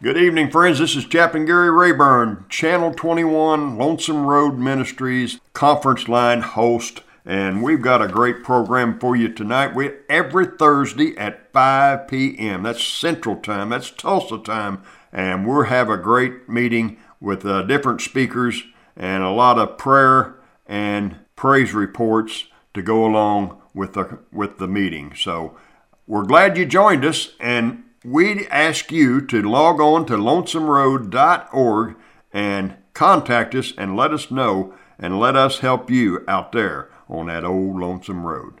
Good evening, friends. This is Chaplain Gary Rayburn, Channel 21 Lonesome Road Ministries conference line host, and we've got a great program for you tonight. We every Thursday at 5 p.m. That's Central Time. That's Tulsa time, and we'll have a great meeting with uh, different speakers and a lot of prayer and praise reports to go along with the with the meeting. So we're glad you joined us, and we ask you to log on to lonesomeroad.org and contact us and let us know and let us help you out there on that old lonesome road.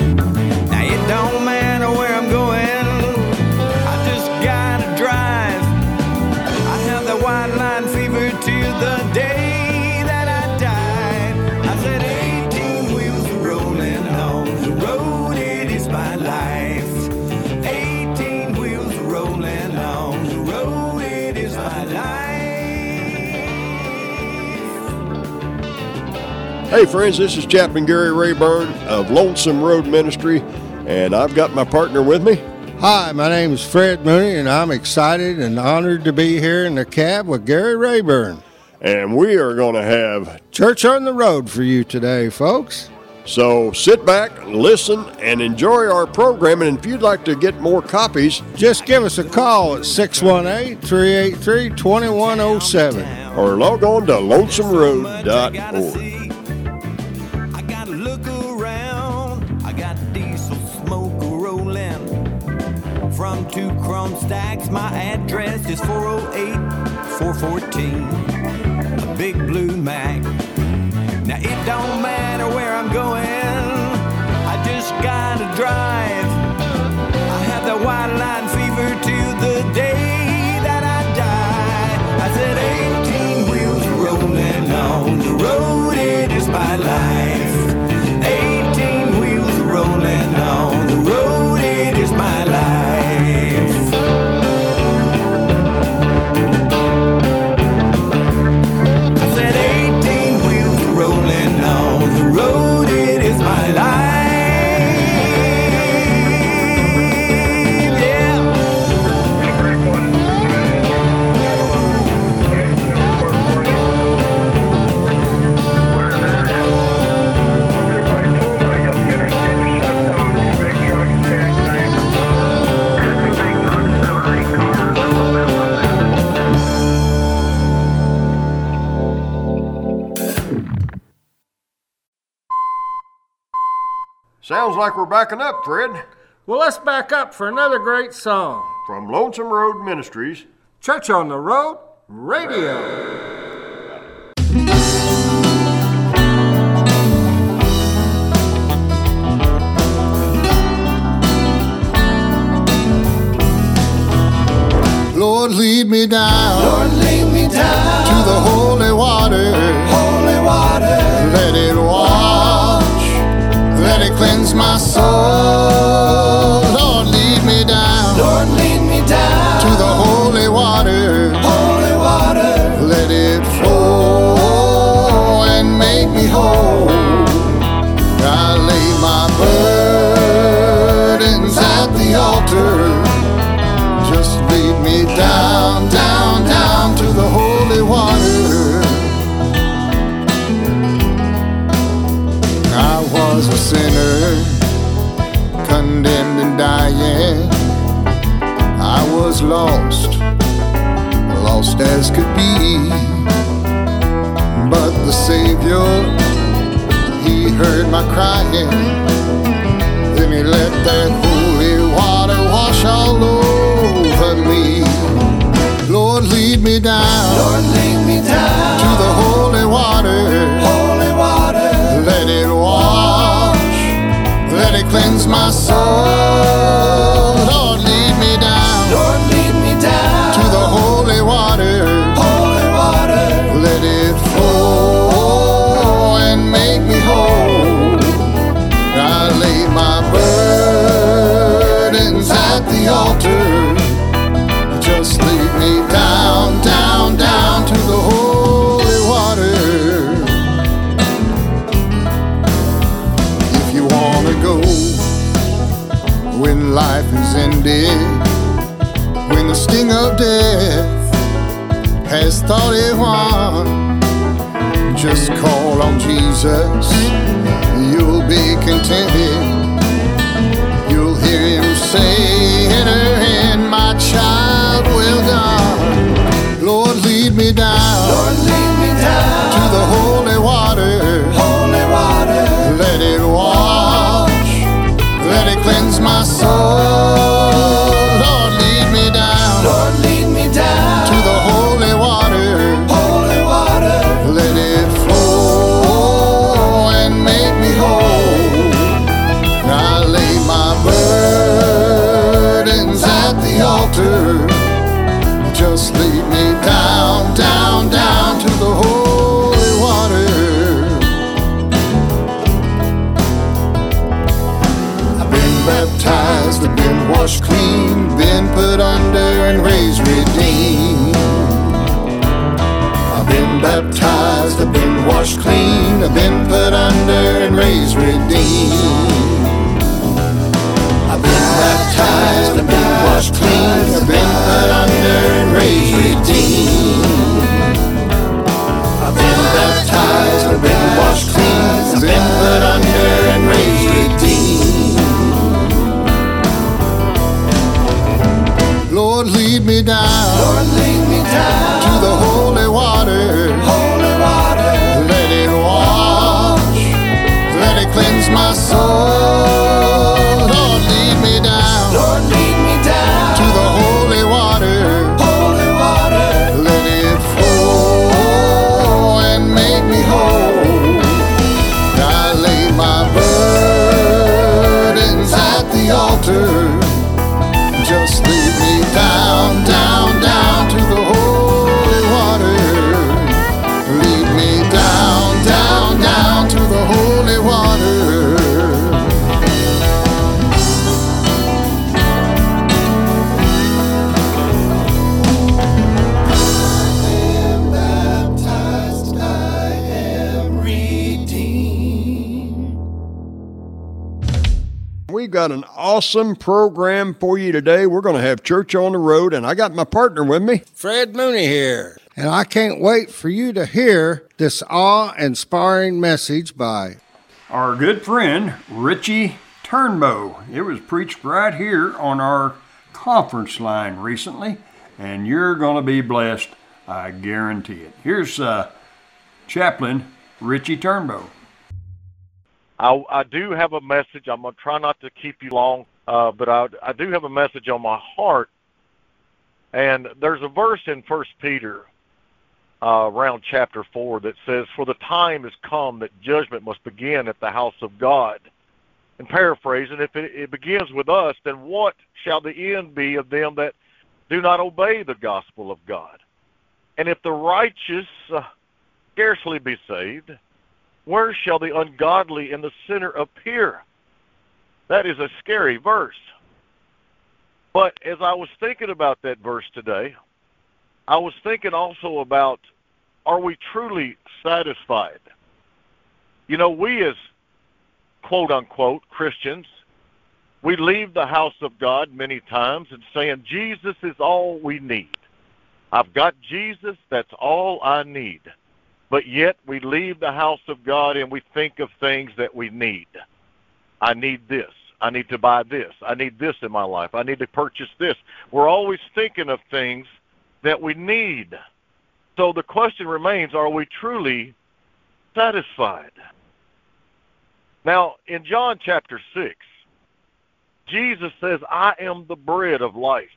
Hey, friends, this is Chaplain Gary Rayburn of Lonesome Road Ministry, and I've got my partner with me. Hi, my name is Fred Mooney, and I'm excited and honored to be here in the cab with Gary Rayburn. And we are going to have, Church on the road for you today, folks. so sit back, listen, and enjoy our program. And if you'd like to get more copies, Just give us a call at 618 383 2107. or log on to lonesomeroad.org. chrome stacks. My address is 408 414. A big blue Mack. Now it don't matter where I'm going. I just gotta drive. I have the white line fever till the day that I die. I said 18 wheels rolling on the road, it is my life. Sounds like we're backing up, Fred. Well, let's back up for another great song. From Lonesome Road Ministries, Church on the Road Radio. Lord, lead me down Lord, lead me down soul. as could be. But the Savior, He heard my crying. Then He let that holy water wash all over me. Lord, lead me down. Lord, lead me down to the holy water. Holy water. Let it wash. Let it cleanse my soul. Of death has thought it won. Just call on Jesus, you'll be contented. You'll hear him say, Enter in, my child, well done. Lord, lead me down Lord, lead me down to the holy water. holy water. Let it wash, let it cleanse my soul. Clean, I've been put under and raised redeemed. I've been baptized, I've been washed clean, I've been put under and raised redeemed. I've been baptized, I've been washed clean, I've been put under and raised redeemed. Lord, lead me down Lord, lead me down cleanse my soul. Lord, lead me down Lord, lead me down to the holy water. holy water. Let it flow and make me whole. I lay my burdens at the altar. Just lead me down, down, down got an awesome program for you today. We're going to have church on the road, and I got my partner with me. Fred Mooney here. And I can't wait for you to hear this awe inspiring message by Our good friend Richie Turnbo. It was preached right here on our conference line recently, and you're going to be blessed. I guarantee it. Here's uh, Chaplain Richie Turnbo. I, I do have a message. I'm gonna try not to keep you long, uh, but I, I do have a message on my heart. And there's a verse in First Peter, uh, around chapter four, that says, "For the time has come that judgment must begin at the house of God." And paraphrasing, if it, it begins with us, then what shall the end be of them that do not obey the gospel of God? And if the righteous uh, scarcely be saved, where shall the ungodly and the sinner appear? That is a scary verse. But as I was thinking about that verse today, I was thinking also about are we truly satisfied? You know, we as quote unquote Christians, we leave the house of God many times and saying, Jesus is all we need. I've got Jesus, that's all I need but yet we leave the house of God and we think of things that we need. I need this. I need to buy this. I need this in my life. I need to purchase this. We're always thinking of things that we need. So the question remains are we truly satisfied? Now, in John chapter 6, Jesus says, I am the bread of life,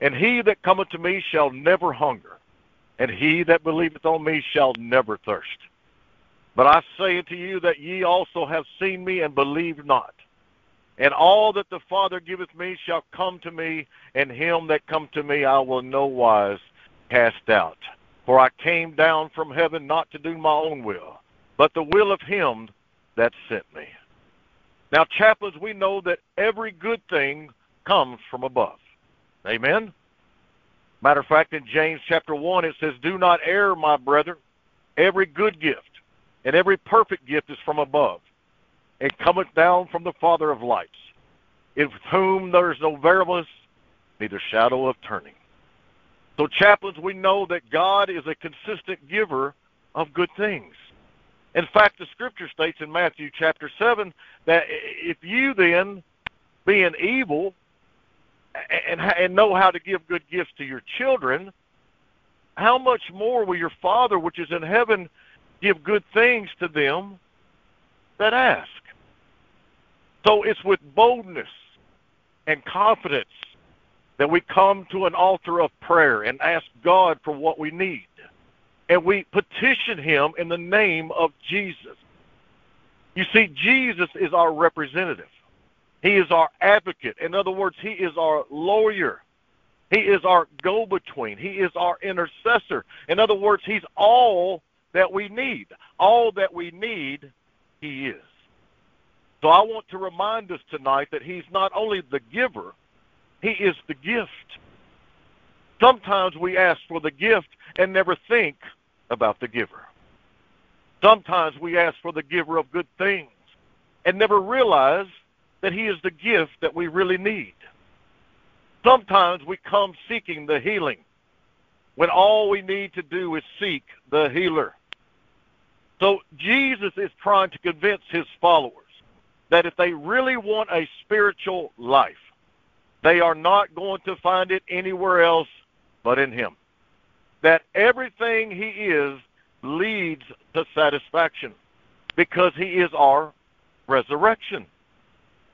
and he that cometh to me shall never hunger and he that believeth on me shall never thirst. But I say unto you that ye also have seen me and believe not. And all that the Father giveth me shall come to me, and him that come to me I will no wise cast out. For I came down from heaven not to do my own will, but the will of him that sent me. Now, chaplains, we know that every good thing comes from above. Amen? Matter of fact, in James chapter 1, it says, Do not err, my brethren. Every good gift and every perfect gift is from above, and cometh down from the Father of lights, in whom there is no variableness, neither shadow of turning. So, chaplains, we know that God is a consistent giver of good things. In fact, the scripture states in Matthew chapter 7 that if you then, being evil, and, and know how to give good gifts to your children, how much more will your Father which is in heaven give good things to them that ask? So it's with boldness and confidence that we come to an altar of prayer and ask God for what we need. And we petition Him in the name of Jesus. You see, Jesus is our representative. He is our advocate. In other words, He is our lawyer. He is our go between. He is our intercessor. In other words, He's all that we need. All that we need, He is. So I want to remind us tonight that He's not only the giver, He is the gift. Sometimes we ask for the gift and never think about the giver. Sometimes we ask for the giver of good things and never realize that He is the gift that we really need. Sometimes we come seeking the healing when all we need to do is seek the healer. So Jesus is trying to convince his followers that if they really want a spiritual life, they are not going to find it anywhere else but in him. That everything he is leads to satisfaction because he is our resurrection.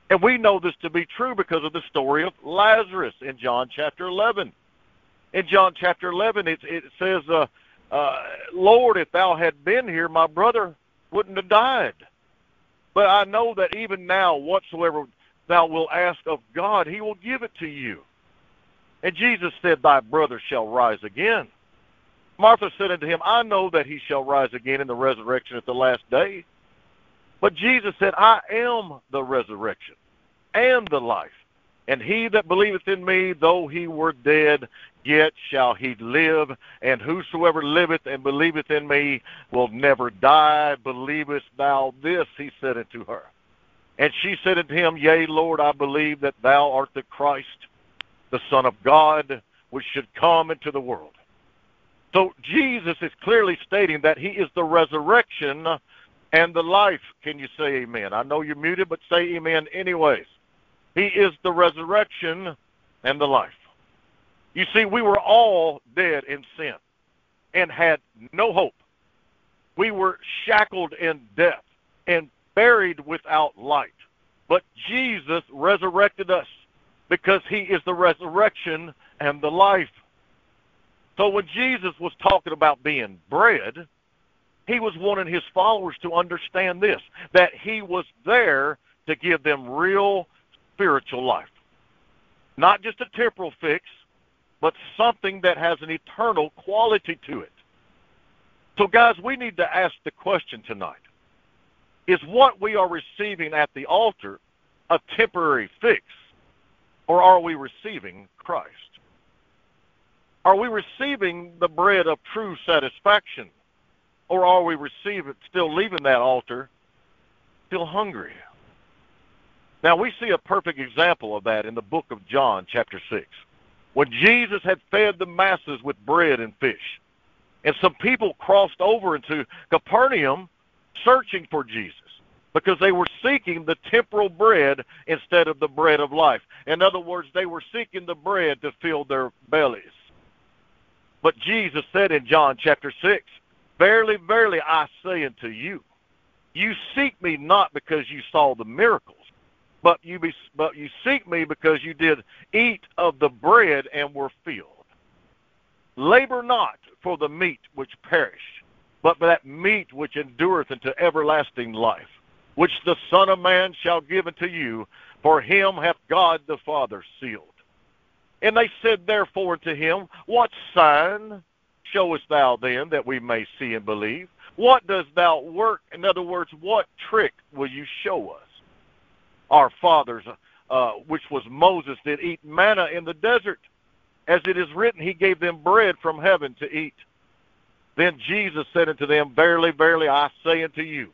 And we know this to be true because of the story of Lazarus in John chapter 11. In John chapter 11, it, it says, uh, uh, Lord, if thou had been here, my brother wouldn't have died. But I know that even now, whatsoever thou wilt ask of God, he will give it to you. And Jesus said, Thy brother shall rise again. Martha said unto him, I know that he shall rise again in the resurrection at the last day. But Jesus said, I am the resurrection and the life. And he that believeth in me, though he were dead, yet shall he live. And whosoever liveth and believeth in me will never die. Believest thou this? He said unto her. And she said unto him, Yea, Lord, I believe that thou art the Christ, the Son of God, which should come into the world. So Jesus is clearly stating that he is the resurrection and the life. Can you say amen? I know you're muted, but say amen anyways. He is the resurrection and the life. You see, we were all dead in sin and had no hope. We were shackled in death and buried without light. But Jesus resurrected us because he is the resurrection and the life. So when Jesus was talking about being bread, he was wanting his followers to understand this that he was there to give them real spiritual life. Not just a temporal fix, but something that has an eternal quality to it. So, guys, we need to ask the question tonight Is what we are receiving at the altar a temporary fix, or are we receiving Christ? Are we receiving the bread of true satisfaction? Or are we receiving, still leaving that altar, still hungry? Now, we see a perfect example of that in the book of John, chapter 6, when Jesus had fed the masses with bread and fish. And some people crossed over into Capernaum searching for Jesus because they were seeking the temporal bread instead of the bread of life. In other words, they were seeking the bread to fill their bellies. But Jesus said in John chapter 6, Verily, verily, I say unto you, you seek me not because you saw the miracles, but you be, but you seek me because you did eat of the bread and were filled. Labor not for the meat which perish, but for that meat which endureth unto everlasting life, which the Son of Man shall give unto you, for him hath God the Father sealed. And they said therefore unto him, What sign showest thou then that we may see and believe? What dost thou work? In other words, what trick will you show us? Our fathers, uh, which was Moses, did eat manna in the desert. As it is written, he gave them bread from heaven to eat. Then Jesus said unto them, Verily, verily, I say unto you,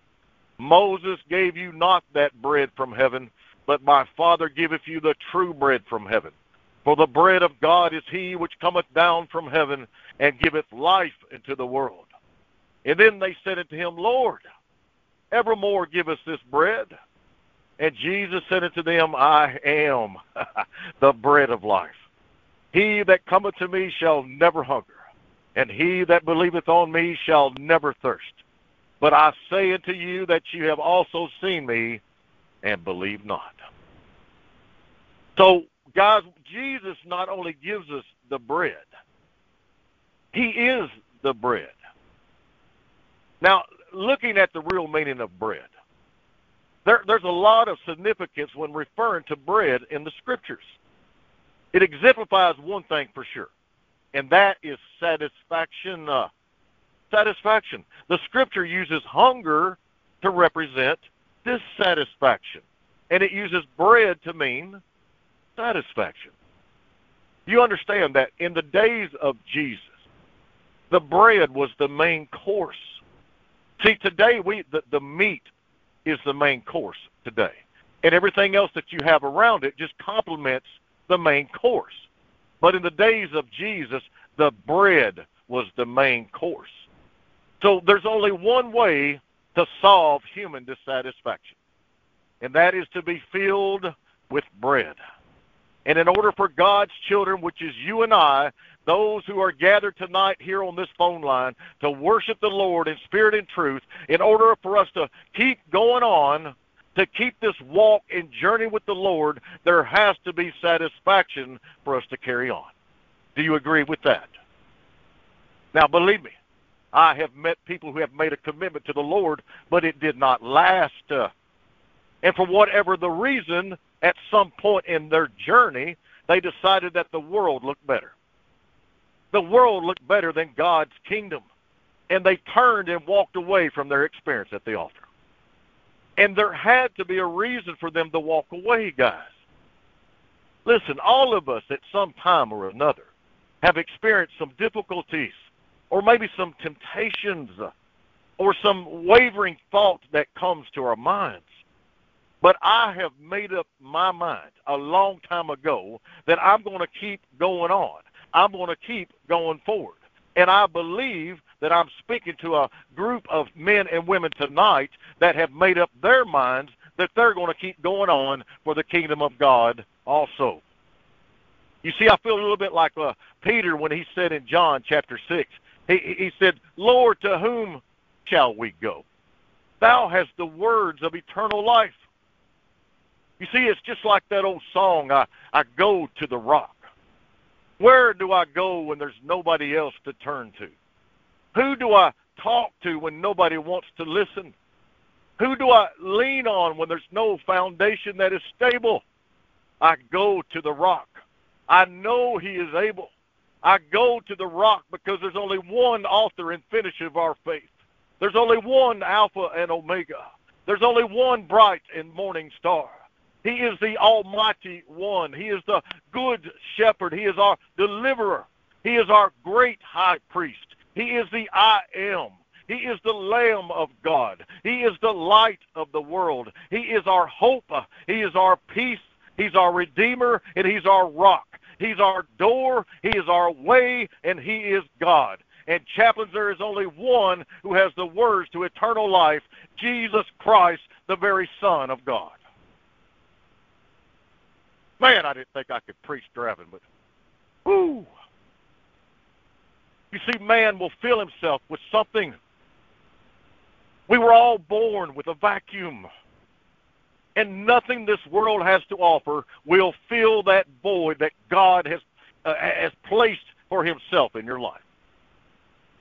Moses gave you not that bread from heaven, but my Father giveth you the true bread from heaven. For the bread of God is he which cometh down from heaven and giveth life into the world. And then they said unto him, Lord, evermore give us this bread. And Jesus said unto them, I am the bread of life. He that cometh to me shall never hunger, and he that believeth on me shall never thirst. But I say unto you that you have also seen me, and believe not. So, guys, Jesus not only gives us the bread, he is the bread. Now, looking at the real meaning of bread, there, there's a lot of significance when referring to bread in the scriptures. It exemplifies one thing for sure, and that is satisfaction. Uh, satisfaction. The scripture uses hunger to represent dissatisfaction, and it uses bread to mean satisfaction. You understand that in the days of Jesus, the bread was the main course. See, today we the, the meat is the main course today. And everything else that you have around it just complements the main course. But in the days of Jesus, the bread was the main course. So there's only one way to solve human dissatisfaction, and that is to be filled with bread. And in order for God's children, which is you and I, those who are gathered tonight here on this phone line to worship the Lord in spirit and truth, in order for us to keep going on, to keep this walk and journey with the Lord, there has to be satisfaction for us to carry on. Do you agree with that? Now, believe me, I have met people who have made a commitment to the Lord, but it did not last. And for whatever the reason, at some point in their journey, they decided that the world looked better. The world looked better than God's kingdom. And they turned and walked away from their experience at the altar. And there had to be a reason for them to walk away, guys. Listen, all of us at some time or another have experienced some difficulties or maybe some temptations or some wavering thought that comes to our minds. But I have made up my mind a long time ago that I'm going to keep going on. I'm going to keep going forward. And I believe that I'm speaking to a group of men and women tonight that have made up their minds that they're going to keep going on for the kingdom of God also. You see, I feel a little bit like uh, Peter when he said in John chapter 6, he, he said, Lord, to whom shall we go? Thou hast the words of eternal life. You see, it's just like that old song, I, I go to the rock. Where do I go when there's nobody else to turn to? Who do I talk to when nobody wants to listen? Who do I lean on when there's no foundation that is stable? I go to the rock. I know he is able. I go to the rock because there's only one author and finisher of our faith. There's only one Alpha and Omega. There's only one bright and morning star. He is the Almighty One. He is the Good Shepherd. He is our deliverer. He is our great high priest. He is the I am. He is the Lamb of God. He is the light of the world. He is our hope. He is our peace. He's our Redeemer, and He's our rock. He's our door. He is our way, and He is God. And chaplains, there is only one who has the words to eternal life Jesus Christ, the very Son of God. Man, I didn't think I could preach driving, but whoo. You see, man will fill himself with something. We were all born with a vacuum. And nothing this world has to offer will fill that void that God has, uh, has placed for himself in your life.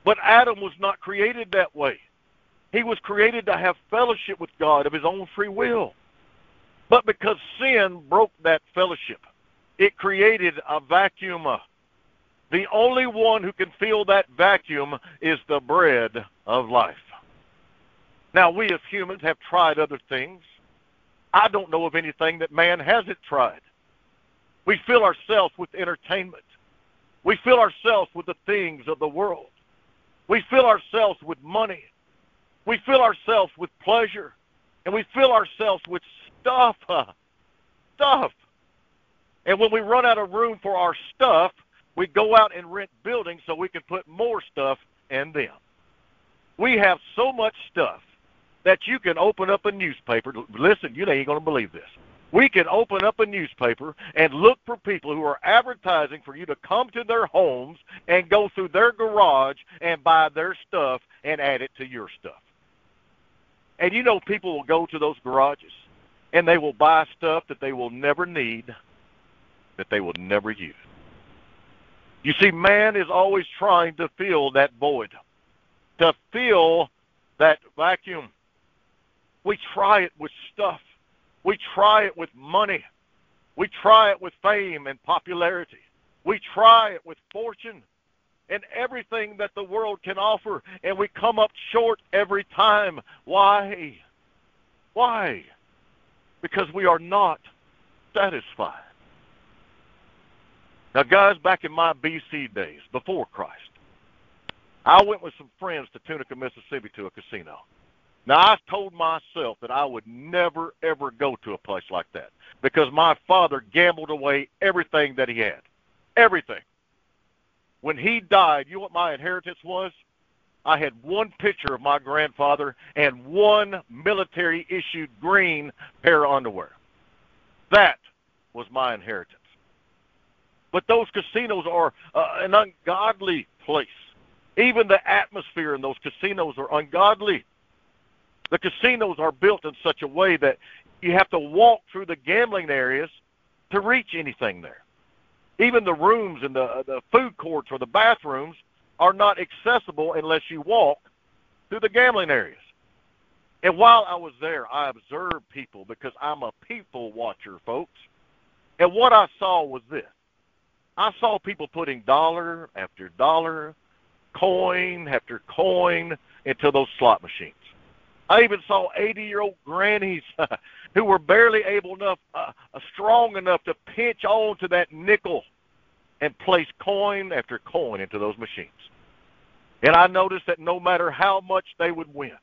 But Adam was not created that way. He was created to have fellowship with God of his own free will. But because sin broke that fellowship, it created a vacuum. The only one who can fill that vacuum is the bread of life. Now, we as humans have tried other things. I don't know of anything that man hasn't tried. We fill ourselves with entertainment. We fill ourselves with the things of the world. We fill ourselves with money. We fill ourselves with pleasure. And we fill ourselves with stuff. Uh, stuff. And when we run out of room for our stuff, we go out and rent buildings so we can put more stuff in them. We have so much stuff that you can open up a newspaper. Listen, you ain't going to believe this. We can open up a newspaper and look for people who are advertising for you to come to their homes and go through their garage and buy their stuff and add it to your stuff. And you know people will go to those garages and they will buy stuff that they will never need, that they will never use. You see, man is always trying to fill that void, to fill that vacuum. We try it with stuff. We try it with money. We try it with fame and popularity. We try it with fortune and everything that the world can offer, and we come up short every time. Why? Why? Because we are not satisfied. Now, guys, back in my BC days, before Christ, I went with some friends to Tunica, Mississippi to a casino. Now, I told myself that I would never, ever go to a place like that because my father gambled away everything that he had. Everything. When he died, you know what my inheritance was? I had one picture of my grandfather and one military issued green pair of underwear. That was my inheritance. But those casinos are uh, an ungodly place. Even the atmosphere in those casinos are ungodly. The casinos are built in such a way that you have to walk through the gambling areas to reach anything there. Even the rooms and the the food courts or the bathrooms are not accessible unless you walk through the gambling areas. And while I was there, I observed people because I'm a people watcher, folks. And what I saw was this. I saw people putting dollar after dollar, coin after coin into those slot machines. I even saw 80-year-old grannies who were barely able enough, uh, strong enough to pinch on to that nickel and place coin after coin into those machines. And I noticed that no matter how much they would win,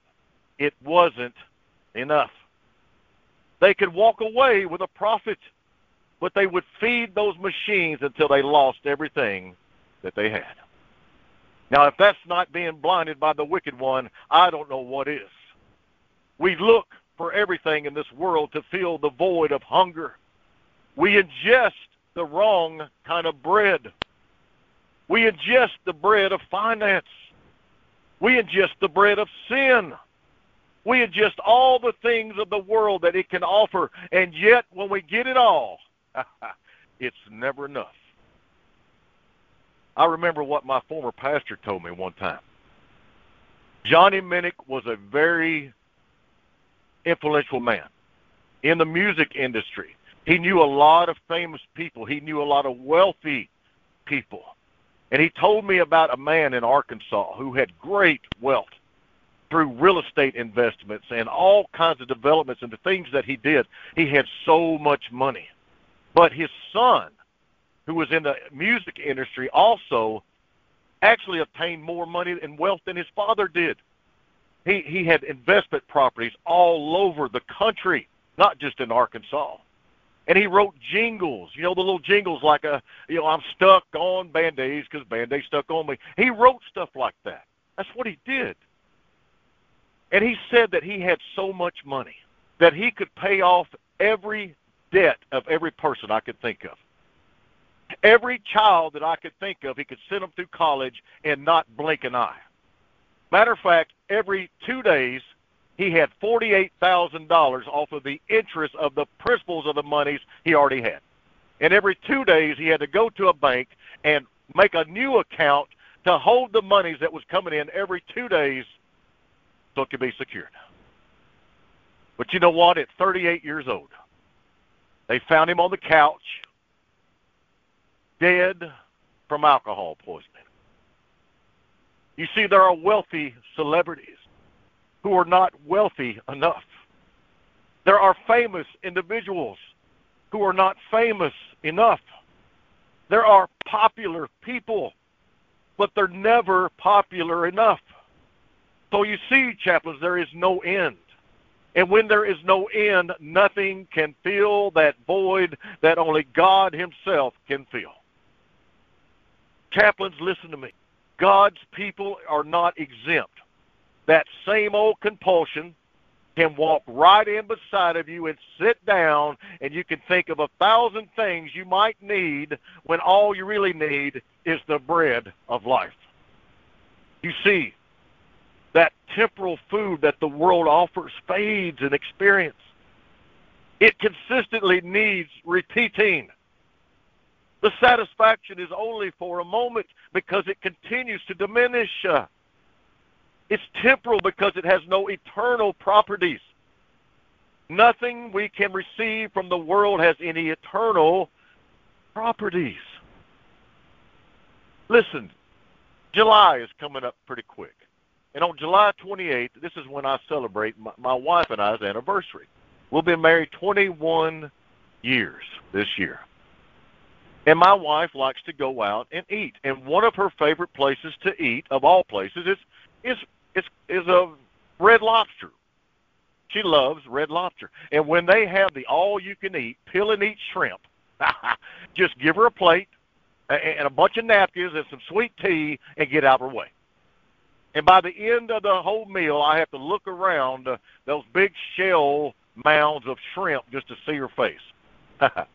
it wasn't enough. They could walk away with a profit, but they would feed those machines until they lost everything that they had. Now, if that's not being blinded by the wicked one, I don't know what is. We look for everything in this world to fill the void of hunger. We ingest the wrong kind of bread. We ingest the bread of finance. We ingest the bread of sin. We ingest all the things of the world that it can offer, and yet when we get it all, it's never enough. I remember what my former pastor told me one time. Johnny Minnick was a very influential man in the music industry. He knew a lot of famous people. He knew a lot of wealthy people. And he told me about a man in Arkansas who had great wealth through real estate investments and all kinds of developments and the things that he did. He had so much money. But his son, who was in the music industry, also actually obtained more money and wealth than his father did. He he had investment properties all over the country, not just in Arkansas. And he wrote jingles, you know, the little jingles like a, you know, I'm stuck on band-aids because band-aids stuck on me. He wrote stuff like that. That's what he did. And he said that he had so much money that he could pay off every debt of every person I could think of. Every child that I could think of, he could send them through college and not blink an eye. Matter of fact, every two days he had $48,000 off of the interest of the principals of the monies he already had. And every two days he had to go to a bank and make a new account to hold the monies that was coming in every two days so it could be secured. But you know what? At 38 years old, they found him on the couch, dead from alcohol poisoning. You see, there are wealthy celebrities who are not wealthy enough. There are famous individuals who are not famous enough. There are popular people, but they're never popular enough. So you see, chaplains, there is no end. And when there is no end, nothing can fill that void that only God Himself can fill. Chaplains, listen to me. God's people are not exempt. That same old compulsion can walk right in beside of you and sit down, and you can think of a thousand things you might need when all you really need is the bread of life. You see, that temporal food that the world offers fades in experience. It consistently needs repeating. The satisfaction is only for a moment because it continues to diminish. It's temporal because it has no eternal properties. Nothing we can receive from the world has any eternal properties. Listen, July is coming up pretty quick. And on July 28th, this is when I celebrate my, my wife and I's anniversary. We've been married 21 years this year. And my wife likes to go out and eat. And one of her favorite places to eat, of all places, is is is is a red lobster. She loves red lobster. And when they have the all you can eat, peel and eat shrimp, just give her a plate and a bunch of napkins and some sweet tea and get out of her way. And by the end of the whole meal, I have to look around uh, those big shell mounds of shrimp just to see her face.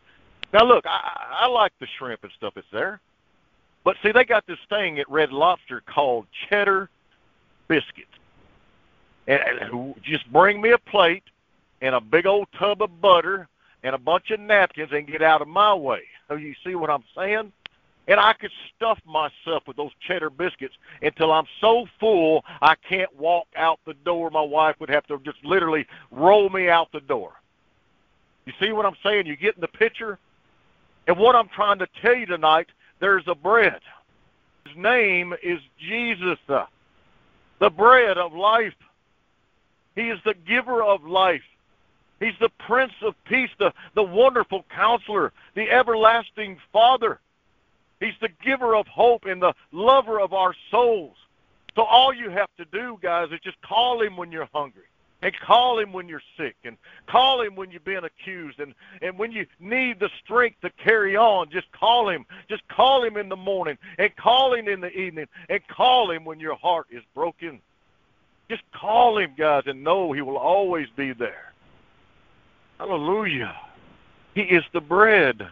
Now look, I, I like the shrimp and stuff that's there, but see, they got this thing at Red Lobster called cheddar biscuits. And, and just bring me a plate and a big old tub of butter and a bunch of napkins and get out of my way. So you see what I'm saying? And I could stuff myself with those cheddar biscuits until I'm so full I can't walk out the door. My wife would have to just literally roll me out the door. You see what I'm saying? You get in the picture? And what I'm trying to tell you tonight, there's a bread. His name is Jesus, the bread of life. He is the giver of life. He's the Prince of Peace, the, the wonderful counselor, the everlasting Father. He's the giver of hope and the lover of our souls. So all you have to do, guys, is just call him when you're hungry and call him when you're sick and call him when you've been accused and and when you need the strength to carry on just call him. Just call him in the morning and call him in the evening and call him when your heart is broken. Just call him guys and know he will always be there. Hallelujah. He is the bread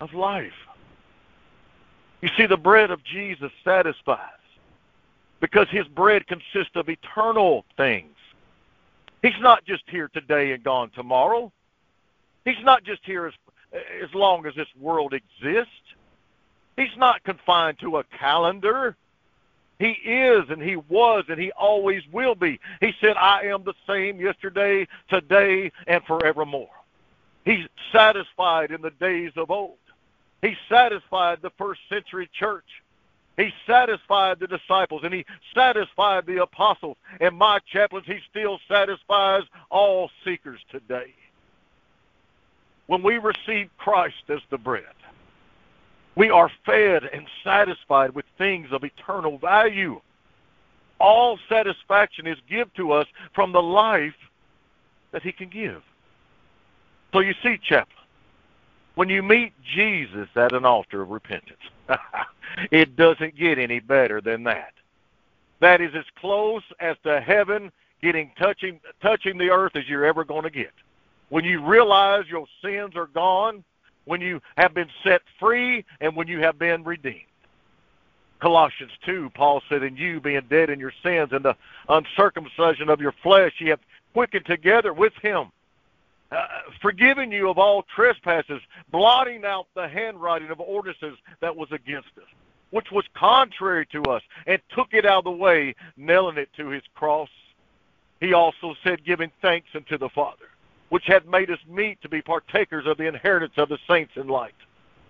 of life. You see the bread of jesus satisfies because his bread consists of eternal things He's not just here today and gone tomorrow. He's not just here as, as long as this world exists. He's not confined to a calendar. He is and he was and he always will be. He said, I am the same yesterday, today, and forevermore. He's satisfied in the days of old. He satisfied the first century church. He satisfied the disciples and he satisfied the apostles. And my chaplains, he still satisfies all seekers today. When we receive Christ as the bread, we are fed and satisfied with things of eternal value. All satisfaction is given to us from the life that he can give. So you see, chaplain, when you meet Jesus at an altar of repentance, it doesn't get any better than that. That is as close as to heaven getting touching touching the earth as you're ever going to get. When you realize your sins are gone, when you have been set free, and when you have been redeemed. Colossians 2, Paul said, In you being dead in your sins and the uncircumcision of your flesh, ye have quickened together with him uh, forgiving you of all trespasses, blotting out the handwriting of ordinances that was against us, which was contrary to us, and took it out of the way, nailing it to his cross. he also said, giving thanks unto the Father, which hath made us meet to be partakers of the inheritance of the saints in light,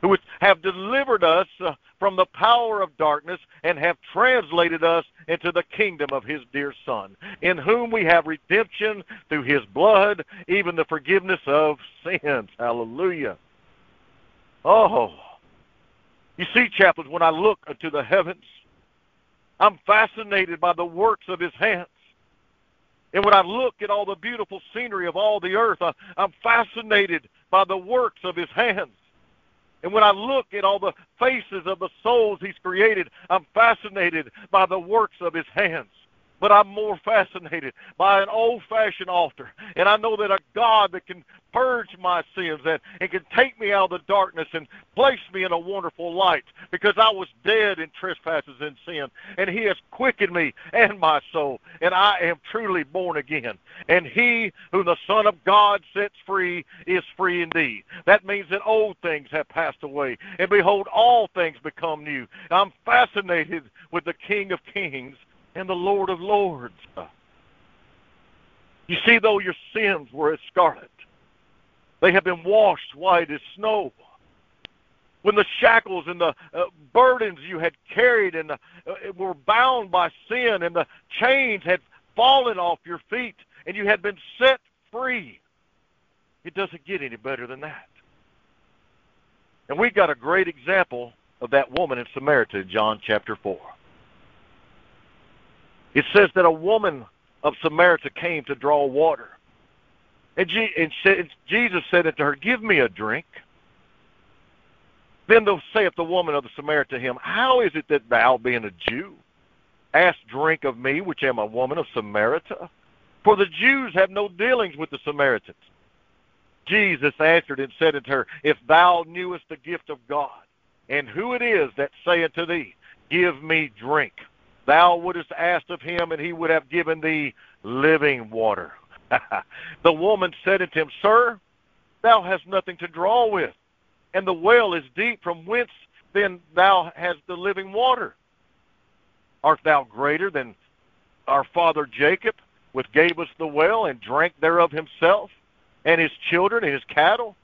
who have delivered us uh, from the power of darkness and have translated us into the kingdom of his dear Son, in whom we have redemption through his blood, even the forgiveness of sins. Hallelujah. Oh, you see, chaplains, when I look unto the heavens, I'm fascinated by the works of his hands. And when I look at all the beautiful scenery of all the earth, I'm fascinated by the works of his hands. And when I look at all the faces of the souls he's created, I'm fascinated by the works of his hands but I'm more fascinated by an old fashioned altar. And I know that a God that can purge my sins and, and can take me out of the darkness and place me in a wonderful light because I was dead in trespasses and sin. And He has quickened me and my soul. And I am truly born again. And He whom the Son of God sets free is free indeed. That means that old things have passed away. And behold, all things become new. I'm fascinated with the King of Kings and the Lord of Lords. You see, though your sins were as scarlet, they have been washed white as snow. When the shackles and the uh, burdens you had carried and uh, were bound by sin and the chains had fallen off your feet and you had been set free, it doesn't get any better than that. And we got a great example of that woman in Samaria John chapter 4. It says that a woman of Samaria came to draw water. And, Jesus said unto her, Give me a drink. Then saith the woman of the Samaritan to him, How is it that thou, being a Jew, ask drink of me, which am a woman of Samaria? For the Jews have no dealings with the Samaritans. Jesus answered and said unto her, If thou knewest the gift of God, and who it is that saith to thee, Give me drink, Thou wouldst asked of him, and he would have given thee living water. the woman said unto him, Sir, thou hast nothing to draw with, and the well is deep. From whence then thou hast the living water? Art thou greater than our father Jacob, which gave us the well and drank thereof himself, and his children and his cattle?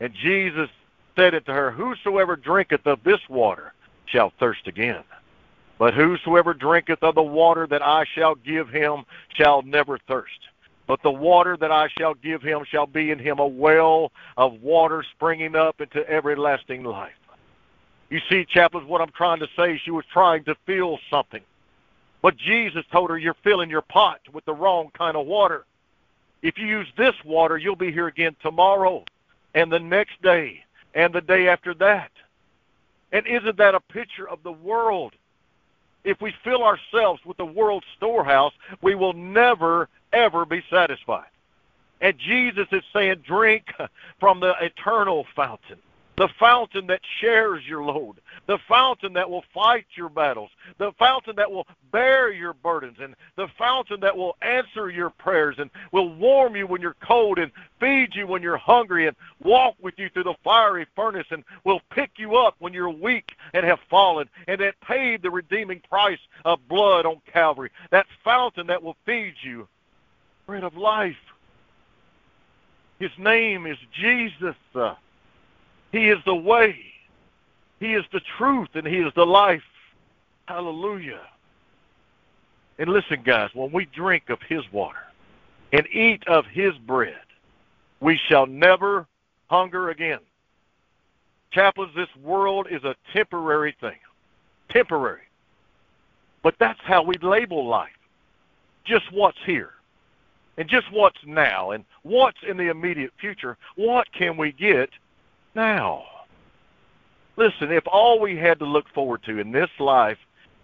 And Jesus said unto her, Whosoever drinketh of this water shall thirst again. But whosoever drinketh of the water that I shall give him shall never thirst. But the water that I shall give him shall be in him a well of water springing up into everlasting life. You see, chaplain, what I'm trying to say, she was trying to fill something. But Jesus told her, You're filling your pot with the wrong kind of water. If you use this water, you'll be here again tomorrow and the next day and the day after that. And isn't that a picture of the world? If we fill ourselves with the world's storehouse, we will never, ever be satisfied. And Jesus is saying, drink from the eternal fountain the fountain that shares your load, the fountain that will fight your battles, the fountain that will bear your burdens, and the fountain that will answer your prayers and will warm you when you're cold and feed you when you're hungry and walk with you through the fiery furnace and will pick you up when you're weak and have fallen, and that paid the redeeming price of blood on Calvary. That fountain that will feed you bread of life. His name is Jesus. He is the way. He is the truth and He is the life. Hallelujah. And listen, guys, when we drink of His water and eat of His bread, we shall never hunger again. Chaplains, this world is a temporary thing. Temporary. But that's how we label life. Just what's here. And just what's now. And what's in the immediate future. What can we get now. Listen, if all we had to look forward to in this life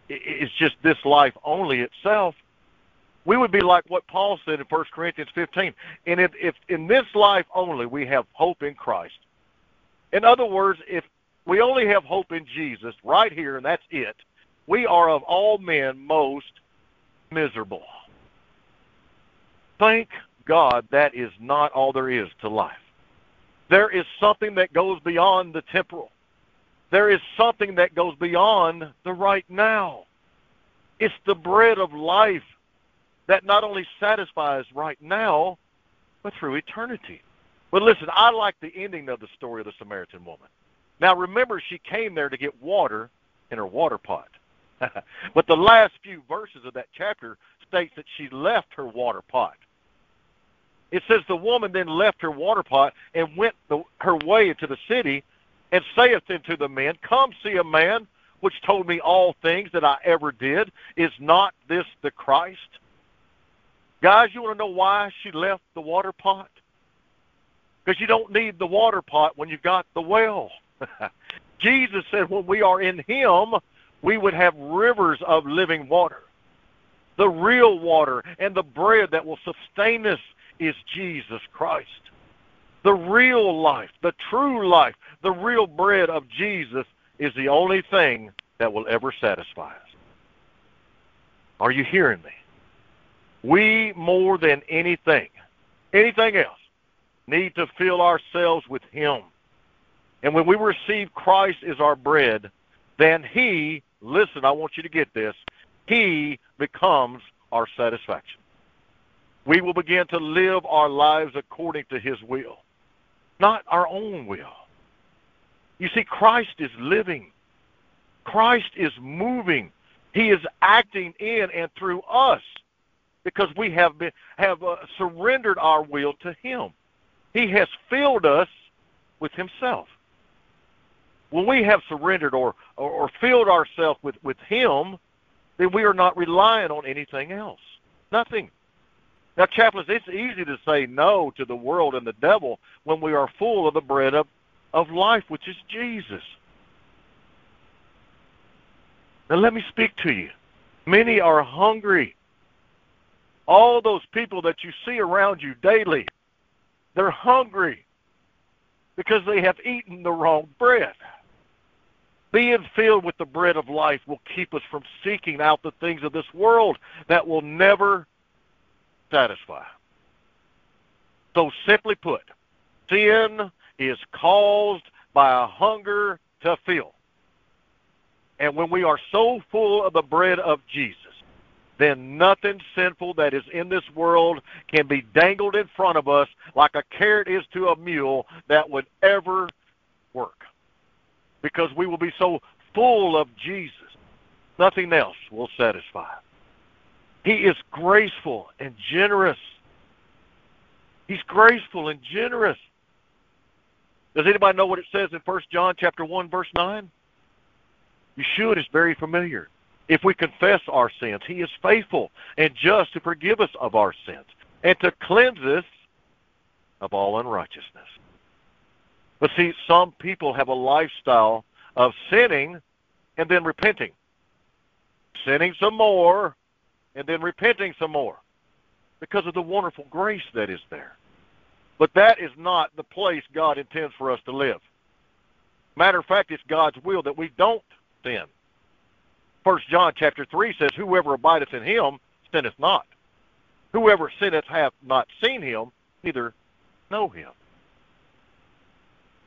is just this life only itself, we would be like what Paul said in 1 Corinthians 15. And if, if in this life only we have hope in Christ, in other words, if we only have hope in Jesus right here and that's it, we are of all men most miserable. Thank God that is not all there is to life. There is something that goes beyond the temporal. There is something that goes beyond the right now. It's the bread of life. that not only satisfies right now, but through eternity. But listen, I like the ending of the story of the Samaritan woman. Now remember, she came there to get water in her water pot. but the last few verses of that chapter states that she left her water pot. It says the woman then left her water pot and went the, her way into the city and saith unto the men, Come see a man which told me all things that I ever did. Is not this the Christ? Guys, you want to know why she left the water pot? Because you don't need the water pot when you've got the well. Jesus said when we are in Him, we would have rivers of living water. The real water and the bread that will sustain us is Jesus Christ. The real life, the true life, the real bread of Jesus is the only thing that will ever satisfy us. Are you hearing me? We, more than anything, anything else, need to fill ourselves with Him. And when we receive Christ as our bread, then He, listen, I want you to get this, He becomes our satisfaction. We will begin to live our lives according to His will, not our own will. You see, Christ is living. Christ is moving. He is acting in and through us because we have been have uh, surrendered our will to Him. He has filled us with Himself. When we have surrendered or, or, or filled ourselves with, with Him, then we are not relying on anything else. Nothing. Now, chaplains, it's easy to say no to the world and the devil when we are full of the bread of, of life, which is Jesus. Now, let me speak to you. Many are hungry. All those people that you see around you daily, they're hungry because they have eaten the wrong bread. Being filled with the bread of life will keep us from seeking out the things of this world that will never satisfy. So, simply put, sin is caused by a hunger to fill. And when we are so full of the bread of Jesus, then nothing sinful that is in this world can be dangled in front of us like a carrot is to a mule that would ever work. Because we will be so full of Jesus, nothing else will satisfy. He is graceful and generous. He's graceful and generous. Does anybody know what it says in 1 John chapter 1 verse 9? You should, it's very familiar. If we confess our sins, he is faithful and just to forgive us of our sins and to cleanse us of all unrighteousness. But see, some people have a lifestyle of sinning and then repenting. Sinning some more and then repenting some more because of the wonderful grace that is there. But that is not the place God intends for us to live. Matter of fact, it's God's will that we don't sin. First John chapter three says, Whoever abideth in him sinneth not. Whoever sinneth hath not seen him, neither know him.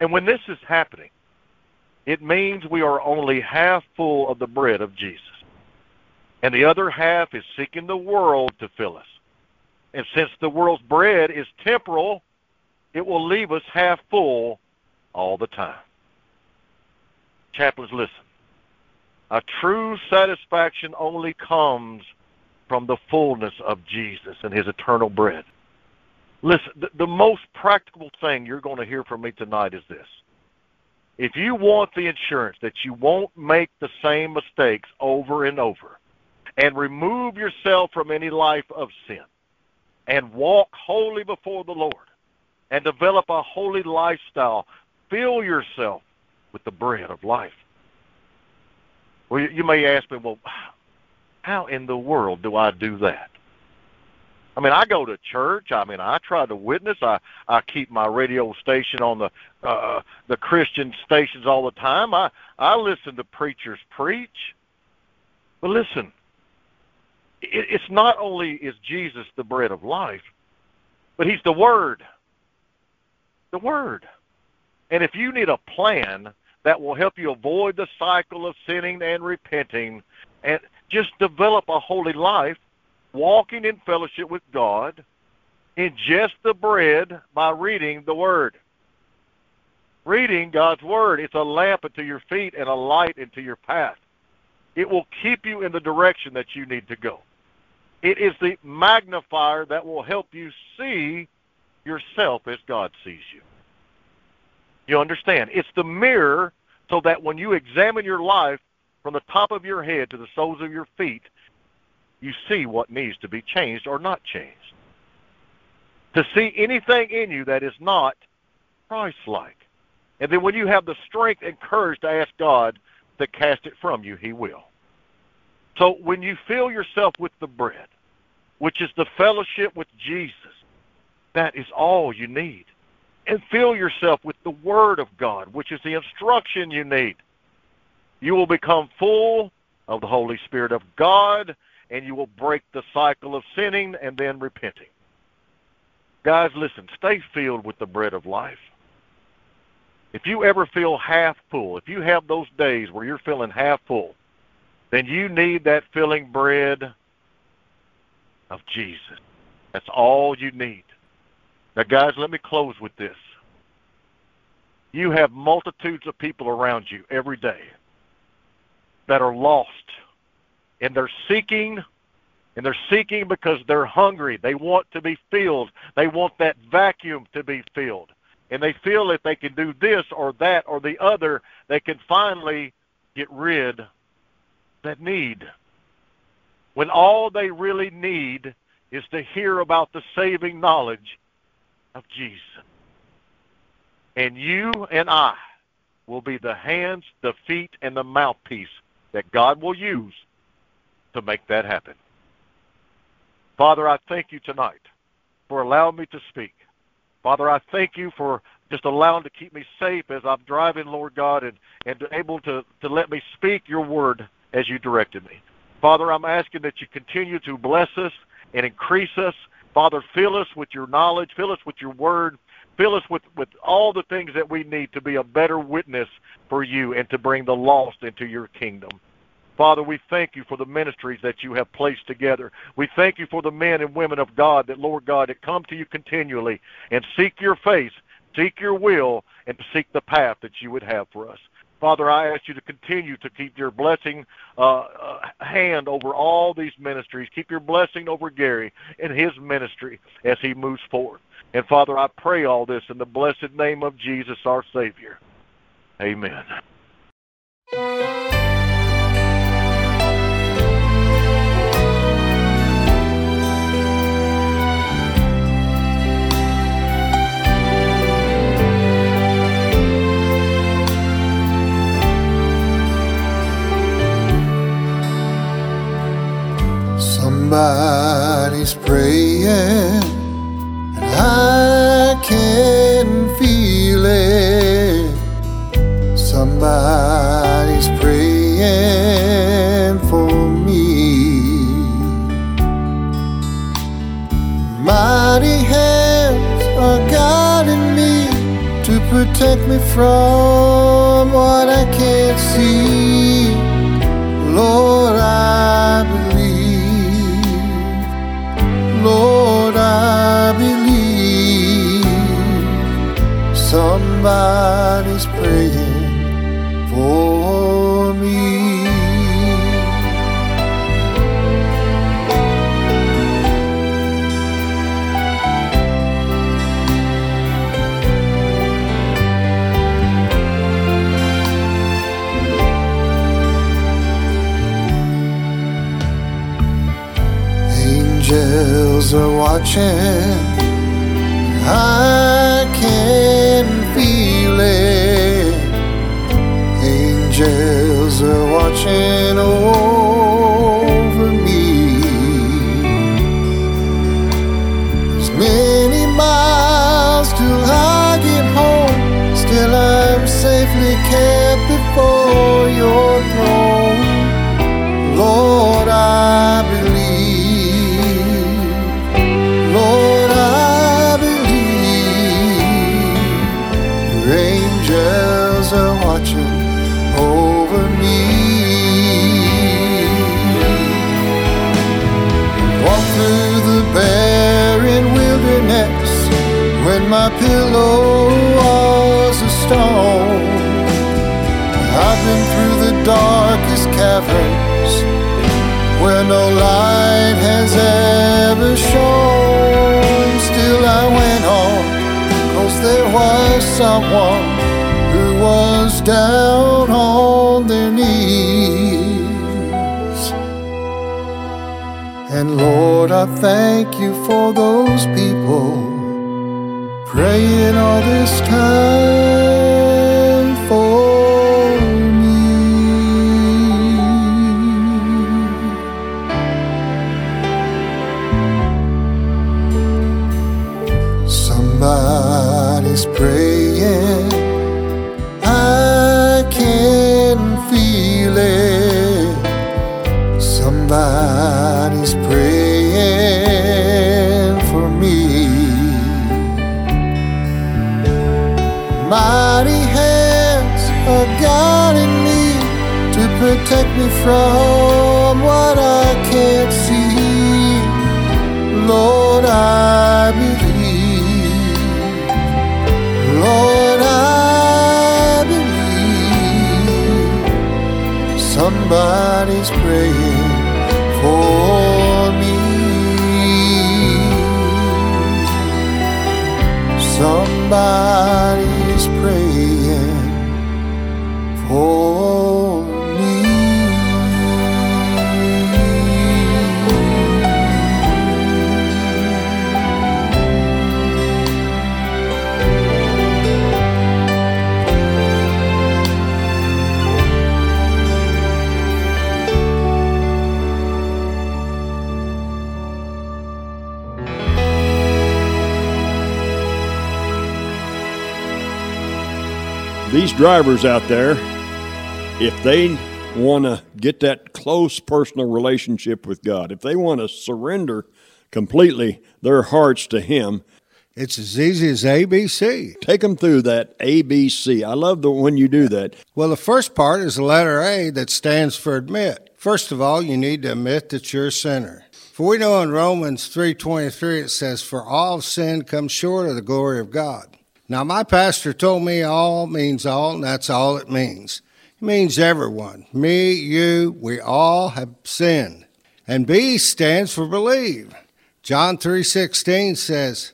And when this is happening, it means we are only half full of the bread of Jesus. And the other half is seeking the world to fill us. And since the world's bread is temporal, it will leave us half full all the time. Chaplains, listen. A true satisfaction only comes from the fullness of Jesus and his eternal bread. Listen, the, the most practical thing you're going to hear from me tonight is this. If you want the insurance that you won't make the same mistakes over and over and remove yourself from any life of sin and walk holy before the Lord, and develop a holy lifestyle. Fill yourself with the bread of life. Well, you may ask me, well, how in the world do I do that? I mean, I go to church. I mean, I try to witness. I I keep my radio station on the uh, the Christian stations all the time. I I listen to preachers preach. But listen, it, it's not only is Jesus the bread of life, but He's the Word the Word. And if you need a plan that will help you avoid the cycle of sinning and repenting and just develop a holy life, walking in fellowship with God, ingest the bread by reading the Word. Reading God's Word, it's a lamp unto your feet and a light into your path. It will keep you in the direction that you need to go. It is the magnifier that will help you see yourself as God sees you. You understand? It's the mirror so that when you examine your life from the top of your head to the soles of your feet, you see what needs to be changed or not changed. To see anything in you that is not Christ like. And then when you have the strength and courage to ask God to cast it from you, He will. So when you fill yourself with the bread, which is the fellowship with Jesus, that is all you need. And fill yourself with the Word of God, which is the instruction you need. You will become full of the Holy Spirit of God, and you will break the cycle of sinning and then repenting. Guys, listen, stay filled with the bread of life. If you ever feel half full, if you have those days where you're feeling half full, then you need that filling bread of Jesus. That's all you need. Now, guys, let me close with this. You have multitudes of people around you every day that are lost, and they're seeking, and they're seeking because they're hungry. They want to be filled. They want that vacuum to be filled. And they feel if they can do this or that or the other, they can finally get rid that need. When all they really need is to hear about the saving knowledge of Jesus. And you and I will be the hands, the feet, and the mouthpiece that God will use to make that happen. Father, I thank you tonight for allowing me to speak. Father, I thank you for just allowing to keep me safe as I'm driving, Lord God, and, and able to, to let me speak your word as you directed me. Father, I'm asking that you continue to bless us and increase us. Father, fill us with your knowledge, fill us with your word, fill us with, with all the things that we need to be a better witness for you and to bring the lost into your kingdom. Father, we thank you for the ministries that you have placed together. We thank you for the men and women of God that, Lord God, that come to you continually and seek your face, seek your will, and seek the path that you would have for us. Father, I ask you to continue to keep your blessing uh, uh, hand over all these ministries. Keep your blessing over Gary and his ministry as he moves forward. And Father, I pray all this in the blessed name of Jesus, our Savior. Amen. Somebody's praying, and I can feel it. Somebody's praying for me. Mighty hands are guiding me to protect me from what I can't see. Lord, I somebody's praying for me. Angels are watching. I can are watching my pillow was a stone. I've been through the darkest caverns where no light has ever shone. Still, I went on, cause there was someone who was down on their knees. And Lord, I thank you for those people praying all this time protect me from what I can't see. Lord, I believe. Lord, I believe. Somebody's praying for me. Somebody's praying drivers out there, if they want to get that close personal relationship with God, if they want to surrender completely their hearts to Him, It's as easy as ABC. take them through that ABC. I love the when you do that. Well, the first part is the letter A that stands for admit. First of all, you need to admit that you're a sinner. For we know in Romans 3:23 it says for all sin comes short of the glory of God. Now my pastor told me all means all and that's all it means. It means everyone. Me, you, we all have sinned. And B stands for believe. John 3:16 says,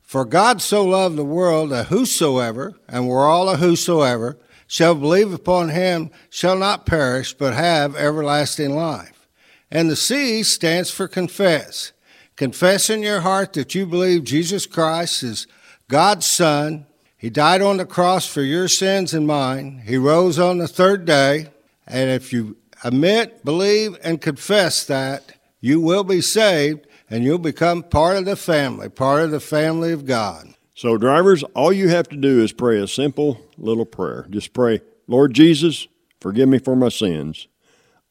for God so loved the world that whosoever, and we're all a whosoever, shall believe upon him shall not perish, but have everlasting life. And the C stands for confess. Confess in your heart that you believe Jesus Christ is God's Son. He died on the cross for your sins and mine. He rose on the third day. And if you admit, believe, and confess that, you will be saved and you'll become part of the family, part of the family of God. So, drivers, all you have to do is pray a simple little prayer. Just pray, Lord Jesus, forgive me for my sins.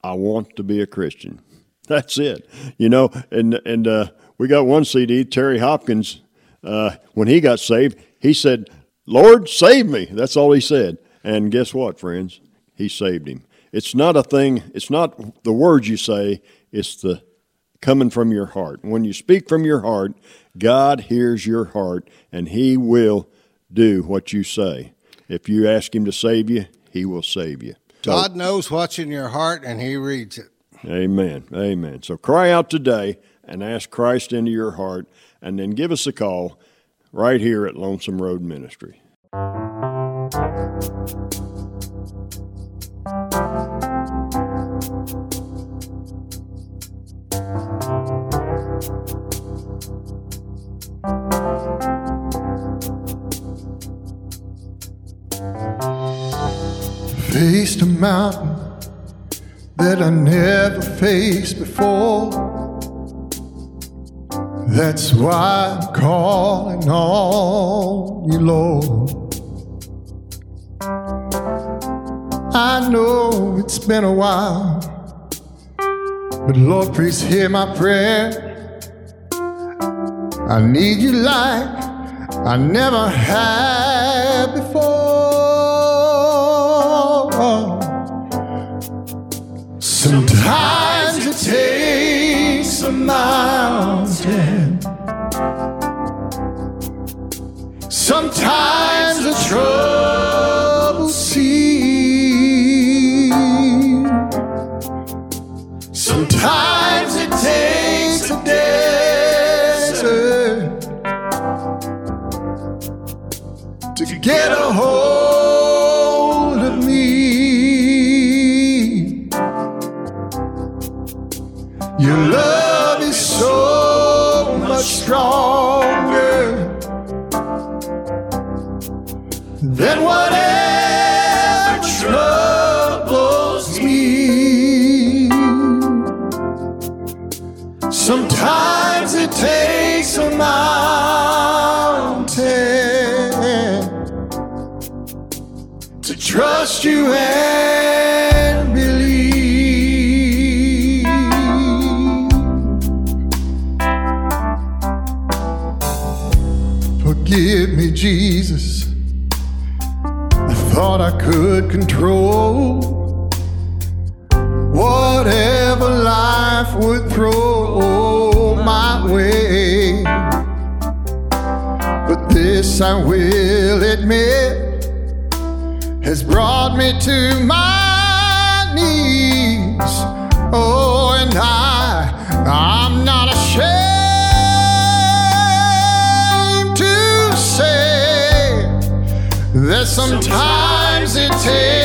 I want to be a Christian. That's it. You know, and and uh, we got one CD, Terry Hopkins. Uh, when he got saved, he said, "Lord, save me." That's all he said. And guess what, friends? He saved him. It's not a thing. It's not the words you say. It's the coming from your heart. When you speak from your heart, God hears your heart and He will do what you say. If you ask Him to save you, He will save you. So, God knows what's in your heart and He reads it. amen. Amen. So cry out today and ask Christ into your heart and then give us a call right here at Lonesome Road Ministry. Faced a mountain that I never faced before. That's why I'm calling on you, Lord. I know it's been a while, but Lord, please hear my prayer. I need you like I never had before. Sometimes it takes a mountain Sometimes the trouble seems. Sometimes it takes a desert to get a hold stronger than whatever troubles me. Sometimes it takes a mountain to trust you Forgive me, Jesus. I thought I could control whatever life would throw my way. But this I will admit has brought me to my sometimes it takes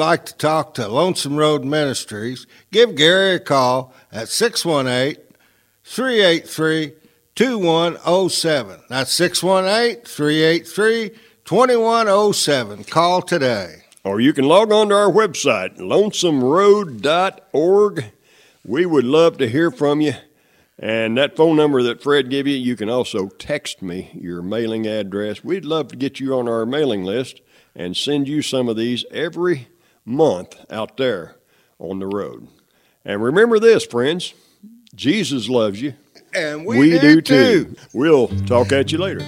like to talk to Lonesome Road Ministries, give Gary a call at 618 383 2107. That's 618 383 2107. Call today. Or you can log on to our website, lonesomeroad.org. We would love to hear from you. And that phone number that Fred gave you, you can also text me your mailing address. We'd love to get you on our mailing list and send you some of these every month out there. on the road. And remember this, friends Jesus loves you. And we, do too. We'll talk at you later.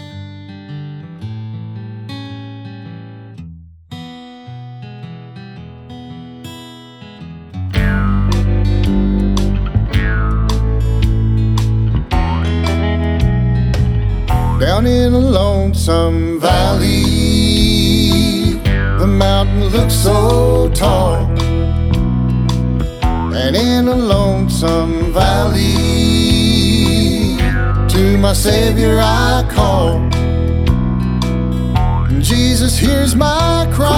Down in a lonesome valley, the mountain looks so tall. And in a lonesome valley, to my Savior I call. Jesus hears my cry.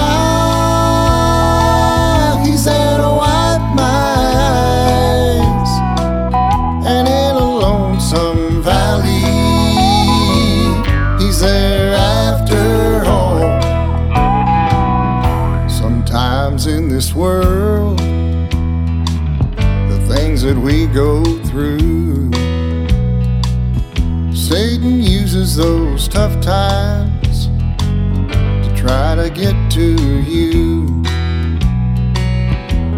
He's there oh, to that we go through, Satan uses those tough times to try to get to you.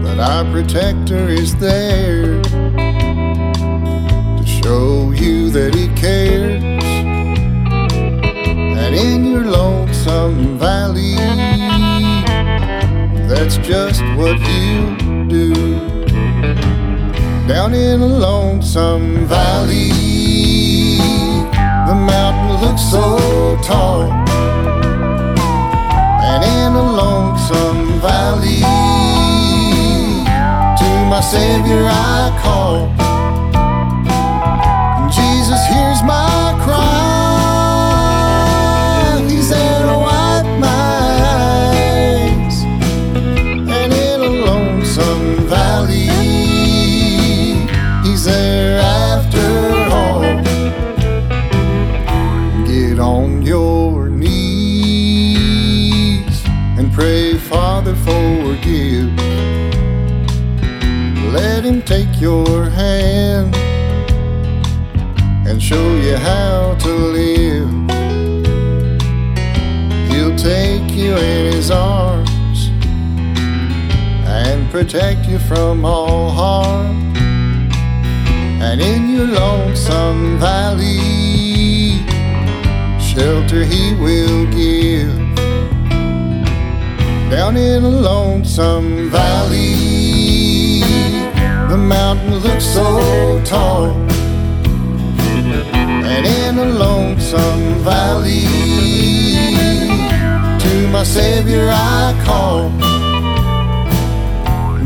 But our protector is there to show you that he cares. And in your lonesome valley, that's just what you do. Down in a lonesome valley, the mountain looks so tall. And in a lonesome valley, to my Savior I call. Him take your hand and show you how to live. He'll take you in His arms and protect you from all harm. And in your lonesome valley, shelter He will give. Down in a lonesome valley, mountain looks so tall. And in a lonesome valley, to my Savior I call.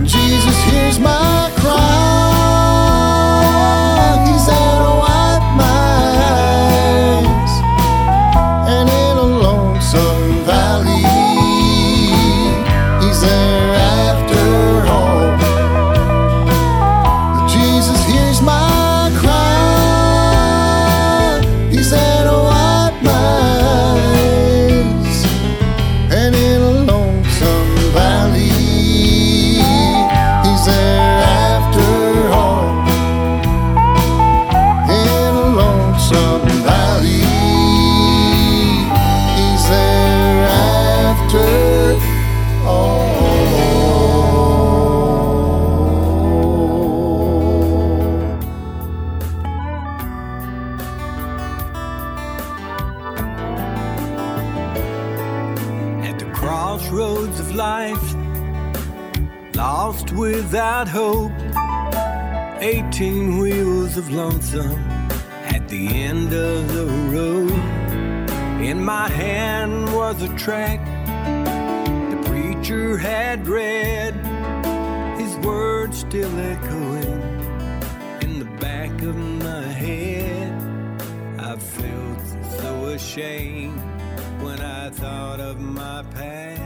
Jesus hears my cry.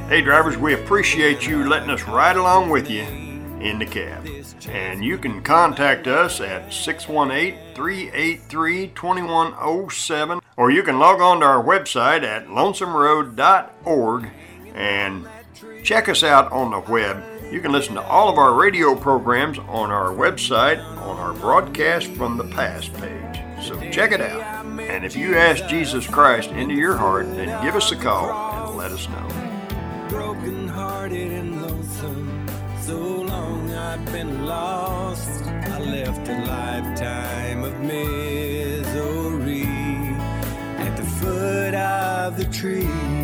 Hey, drivers, we appreciate you letting us ride along with you in the cab. And you can contact us at 618 383 2107, or you can log on to our website at lonesomeroad.org and check us out on the web. You can listen to all of our radio programs on our website on our broadcast from the past page. So check it out. And if you ask Jesus Christ into your heart, then give us a call and let us know. Broken hearted and lonesome. So long I've been lost. I left a lifetime of misery at the foot of the tree.